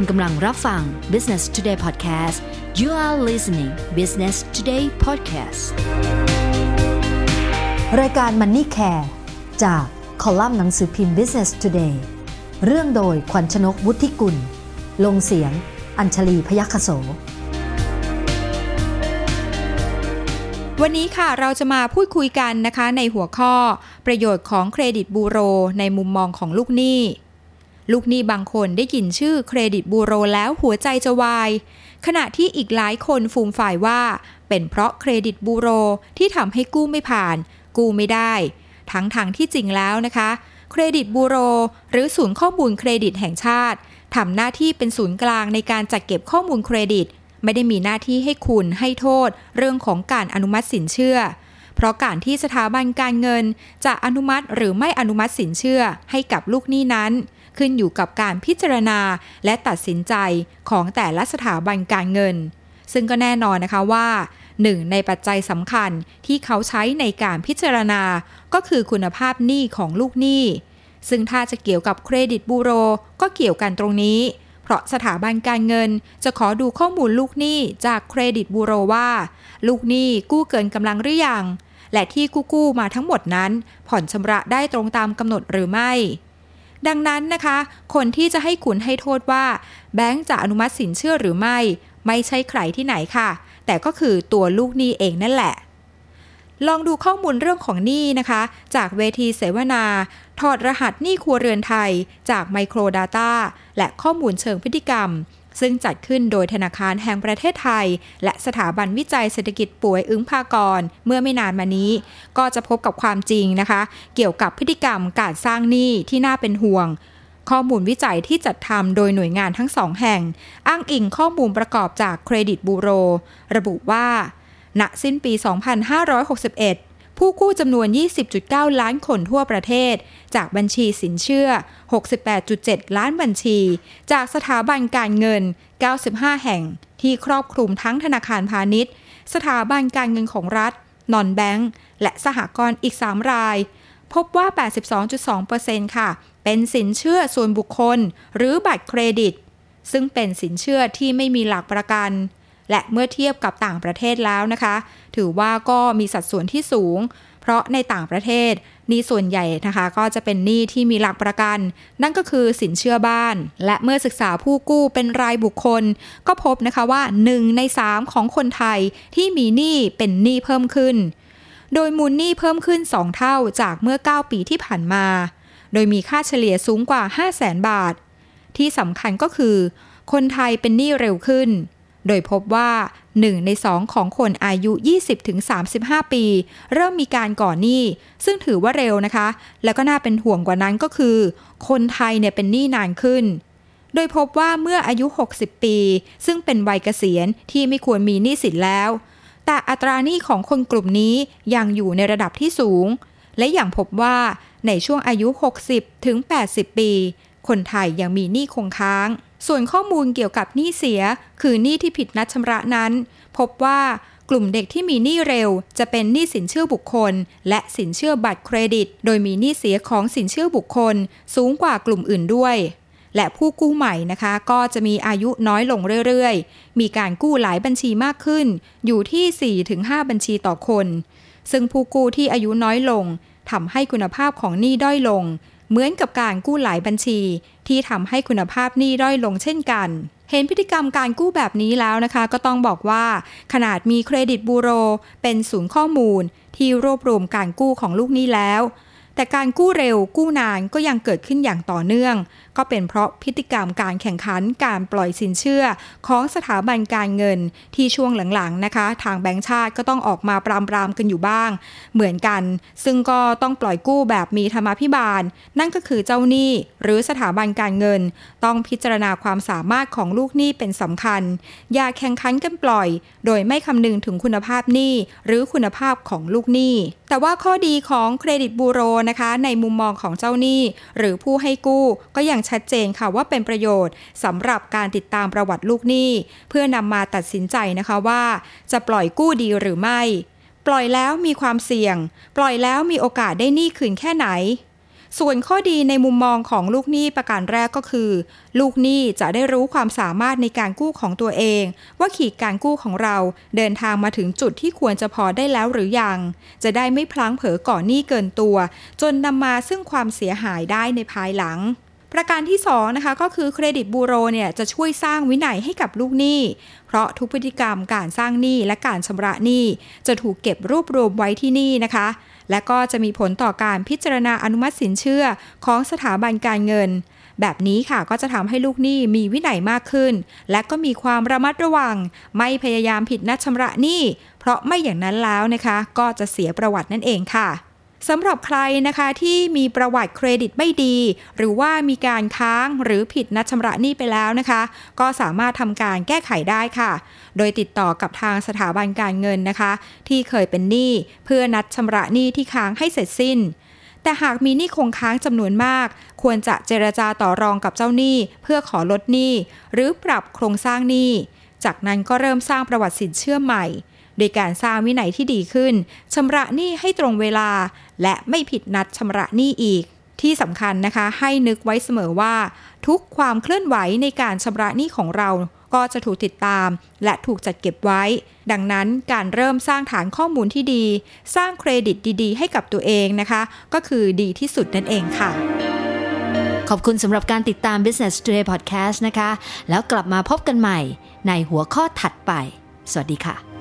คุณกำลังรับฟัง Business Today Podcast you are listening Business Today Podcast รายการ Money Care จากคอลัมน์หนังสือพิมพ์ Business Today เรื่องโดยขวัญชนกวุฒิกุล ลงเสียง อัญชลีพยัคฆโสวันนี้ค่ะเราจะมาพูดคุยกันนะคะในหัวข้อ ประโยชน์ของเครดิตบูโร ในมุมมองของลูกหนี้ ลูกหนี้บางคนได้ยินชื่อเครดิตบูโรแล้วหัวใจจะวาย ขณะที่อีกหลายคนฟูมฟายว่า เป็นเพราะเครดิตบูโรที่ทำให้กู้ไม่ผ่าน กู้ไม่ได้ ทั้งทางที่จริงแล้วนะคะ เครดิตบูโร หรือศูนย์ข้อมูลเครดิตแห่งชาติทำหน้าที่เป็นศูนย์กลางในการจัดเก็บข้อมูลเครดิต ไม่ได้มีหน้าที่ให้คุณให้โทษ เรื่องของการอนุมัติสินเชื่อ เพราะการที่สถาบันการเงินจะอนุมัติหรือไม่อนุมัติสินเชื่อให้กับลูกหนี้นั้น ขึ้นอยู่กับการพิจารณาและตัดสินใจของแต่ละสถาบันการเงิน ซึ่งก็แน่นอนนะคะว่าหนึ่งในปัจจัยสำคัญที่เขาใช้ในการพิจารณา ก็คือคุณภาพหนี้ของลูกหนี้ ซึ่งถ้าจะเกี่ยวกับเครดิตบูโร ก็เกี่ยวกันตรงนี้ เพราะสถาบันการเงินจะขอดูข้อมูลลูกหนี้จากเครดิตบูโรว่า ลูกหนี้กู้เกินกำลังหรือยัง และที่กู้กู้มาทั้งหมดนั้น ผ่อนชำระได้ตรงตามกำหนดหรือไม่ ดังนั้นนะคะ คนที่จะให้คุณให้โทษว่า แบงก์จะอนุมัติสินเชื่อหรือไม่ ไม่ใช่ใครที่ไหนค่ะ แต่ก็คือตัวลูกหนี้เองนั่นแหละ ลองดูข้อมูลเรื่องของหนี้นะคะ จากเวทีเสวนา ถอดรหัสหนี้ครัวเรือนไทย จาก Micro Data และข้อมูลเชิงพฤติกรรม ซึ่งจัดขึ้นโดยธนาคารแห่งประเทศไทย และสถาบันวิจัยเศรษฐกิจป่วยอึ้งภากร เมื่อไม่นานมานี้ ก็จะพบกับความจริงนะคะ เกี่ยวกับพฤติกรรมการสร้างหนี้ที่น่าเป็นห่วงข้อมูลวิจัยที่จัดทำโดยหน่วยงานทั้งสองแห่ง อ้างอิงข้อมูลประกอบจากเครดิตบูโร ระบุว่า ณ สิ้นปี 2561 ผู้กู้จำนวน 20.9 ล้านคนทั่วประเทศ จากบัญชีสินเชื่อ 68.7 ล้านบัญชี จากสถาบันการเงิน 95 แห่ง ที่ครอบคลุมทั้งธนาคารพาณิชย์ สถาบันการเงินของรัฐ นอนแบงก์และสหกรณ์อีก 3 ราย พบว่า 82.2%ค่ะ เป็นสินเชื่อส่วนบุคคล หรือบัตรเครดิต ซึ่งเป็นสินเชื่อที่ไม่มีหลักประกัน และเมื่อเทียบกับต่างประเทศแล้วนะคะ ถือว่าก็มีสัดส่วนที่สูง เพราะในต่างประเทศหนี้ส่วนใหญ่นะคะ ก็จะเป็นหนี้ที่มีหลักประกัน นั่นก็คือสินเชื่อบ้าน และเมื่อศึกษาผู้กู้เป็นรายบุคคล ก็พบนะคะว่า 1 ใน 3 ของคนไทยที่มีหนี้เป็นหนี้เพิ่มขึ้น โดยมูลหนี้เพิ่มขึ้น 2 เท่าจากเมื่อ 9 ปีที่ผ่านมา โดยมีค่าเฉลี่ยสูงกว่า 5 0 0แสนบาท ที่สำคัญก็คือ คนไทยเป็นหนี้เร็วขึ้น โดยพบว่า 1 ใน 2 ของคนอายุ 20-35 ปี เริ่มมีการก่อหนี้ ซึ่งถือว่าเร็วนะคะ แล้วก็น่าเป็นห่วงกว่านั้นก็คือ คนไทยเนี่ยเป็นหนี้นานขึ้น โดยพบว่าเมื่ออายุ 60 ปี ซึ่งเป็นวัยเกษียณที่ไม่ควรมีหนี้สินแล้ว แต่อัตราหนี้ของคนกลุ่มนี้ยังอยู่ในระดับที่สูง และอย่างพบว่าในช่วงอายุ 60ถึง80 ปี คนไทยยังมีหนี้คงค้าง ส่วนข้อมูลเกี่ยวกับหนี้เสีย คือหนี้ที่ผิดนัดชำระนั้น พบว่ากลุ่มเด็กที่มีหนี้เร็ว จะเป็นหนี้สินเชื่อบุคคล และสินเชื่อบัตรเครดิต โดยมีหนี้เสียของสินเชื่อบุคคล สูงกว่ากลุ่มอื่นด้วย และผู้กู้ใหม่นะคะ ก็จะมีอายุน้อยลงเรื่อยๆ มีการกู้หลายบัญชีมากขึ้น อยู่ที่ 4-5 บัญชีต่อคน ซึ่งผู้กู้ที่อายุน้อยลงทำให้คุณภาพของหนี้ด้อยลง เหมือนกับการกู้หลายบัญชี ที่ทำให้คุณภาพหนี้ด้อยลงเช่นกันเห็นพฤติกรรมการกู้แบบนี้แล้วนะคะ ก็ต้องบอกว่า ขนาดมีเครดิตบูโร เป็นศูนย์ข้อมูล ที่รวบรวมการกู้ของลูกหนี้แล้ว แต่การกู้เร็วกู้นานก็ยังเกิดขึ้นอย่างต่อเนื่อง ก็เป็นเพราะพฤติกรรมการแข่งขันการปล่อยสินเชื่อของสถาบันการเงินที่ช่วงหลังๆนะคะ ทางแบงก์ชาติก็ต้องออกมาปรามปรามกันอยู่บ้าง เหมือนกัน ซึ่งก็ต้องปล่อยกู้แบบมีธรรมาภิบาล นั่นก็คือเจ้าหนี้หรือสถาบันการเงิน ต้องพิจารณาความสามารถของลูกหนี้เป็นสำคัญ อย่าแข่งขันกันปล่อย โดยไม่คำนึงถึงคุณภาพหนี้หรือคุณภาพของลูกหนี้แต่ว่าข้อดีของเครดิตบูโรนะคะในมุมมองของเจ้าหนี้ หรือผู้ให้กู้ก็ยังชัดเจนค่ะว่าเป็นประโยชน์สำหรับการติดตามประวัติลูกหนี้ เพื่อนำมาตัดสินใจนะคะว่า จะปล่อยกู้ดีหรือไม่ ปล่อยแล้วมีความเสี่ยง ปล่อยแล้วมีโอกาสได้หนี้คืนแค่ไหน ส่วนข้อดีในมุมมองของลูกหนี้ประการแรกก็คือ ลูกหนี้จะได้รู้ความสามารถในการกู้ของตัวเอง ว่าขีดการกู้ของเราเดินทางมาถึงจุดที่ควรจะพอได้แล้วหรือยัง จะได้ไม่พลั้งเผลอก่อนหนี้เกินตัว จนนำมาซึ่งความเสียหายได้ในภายหลัง ประการที่2นะคะก็คือเครดิตบูโรเนี่ยจะช่วยสร้างวินัยให้กับลูกหนี้ เพราะทุกพฤติกรรมการสร้างหนี้และการชำระหนี้ จะถูกเก็บรวบรวมไว้ที่นี่นะคะ และก็จะมีผลต่อการพิจารณาอนุมัติสินเชื่อของสถาบันการเงิน แบบนี้ค่ะก็จะทำให้ลูกหนี้มีวินัยมากขึ้น และก็มีความระมัดระวัง ไม่พยายามผิดนัดชำระหนี้ เพราะไม่อย่างนั้นแล้วนะคะ ก็จะเสียประวัตินั่นเองค่ะ สำหรับใครนะคะที่มีประวัติเครดิตไม่ดี หรือว่ามีการค้างหรือผิดนัดชำระหนี้ไปแล้วนะคะ ก็สามารถทำการแก้ไขได้ค่ะ โดยติดต่อกับทางสถาบันการเงินนะคะ ที่เคยเป็นหนี้เพื่อนัดชำระหนี้ที่ค้างให้เสร็จสิ้น แต่หากมีหนี้คงค้างจำนวนมาก ควรจะเจรจาต่อรองกับเจ้าหนี้เพื่อขอลดหนี้หรือปรับโครงสร้างหนี้ จากนั้นก็เริ่มสร้างประวัติสินเชื่อใหม่ โดยการสร้างวินัยที่ดีขึ้นชำระหนี้ให้ตรงเวลา และไม่ผิดนัดชำระหนี้อีก ที่สำคัญนะคะให้นึกไว้เสมอว่า ทุกความเคลื่อนไหวในการชำระหนี้ของเราก็จะถูกติดตาม และถูกจัดเก็บไว้ ดังนั้นการเริ่มสร้างฐานข้อมูลที่ดี สร้างเครดิตดีๆ ให้กับตัวเองนะคะ ก็คือดีที่สุดนั่นเองค่ะ ขอบคุณสำหรับการติดตาม Business Today Podcast นะคะ แล้วกลับมาพบกันใหม่ในหัวข้อถัดไป สวัสดีค่ะ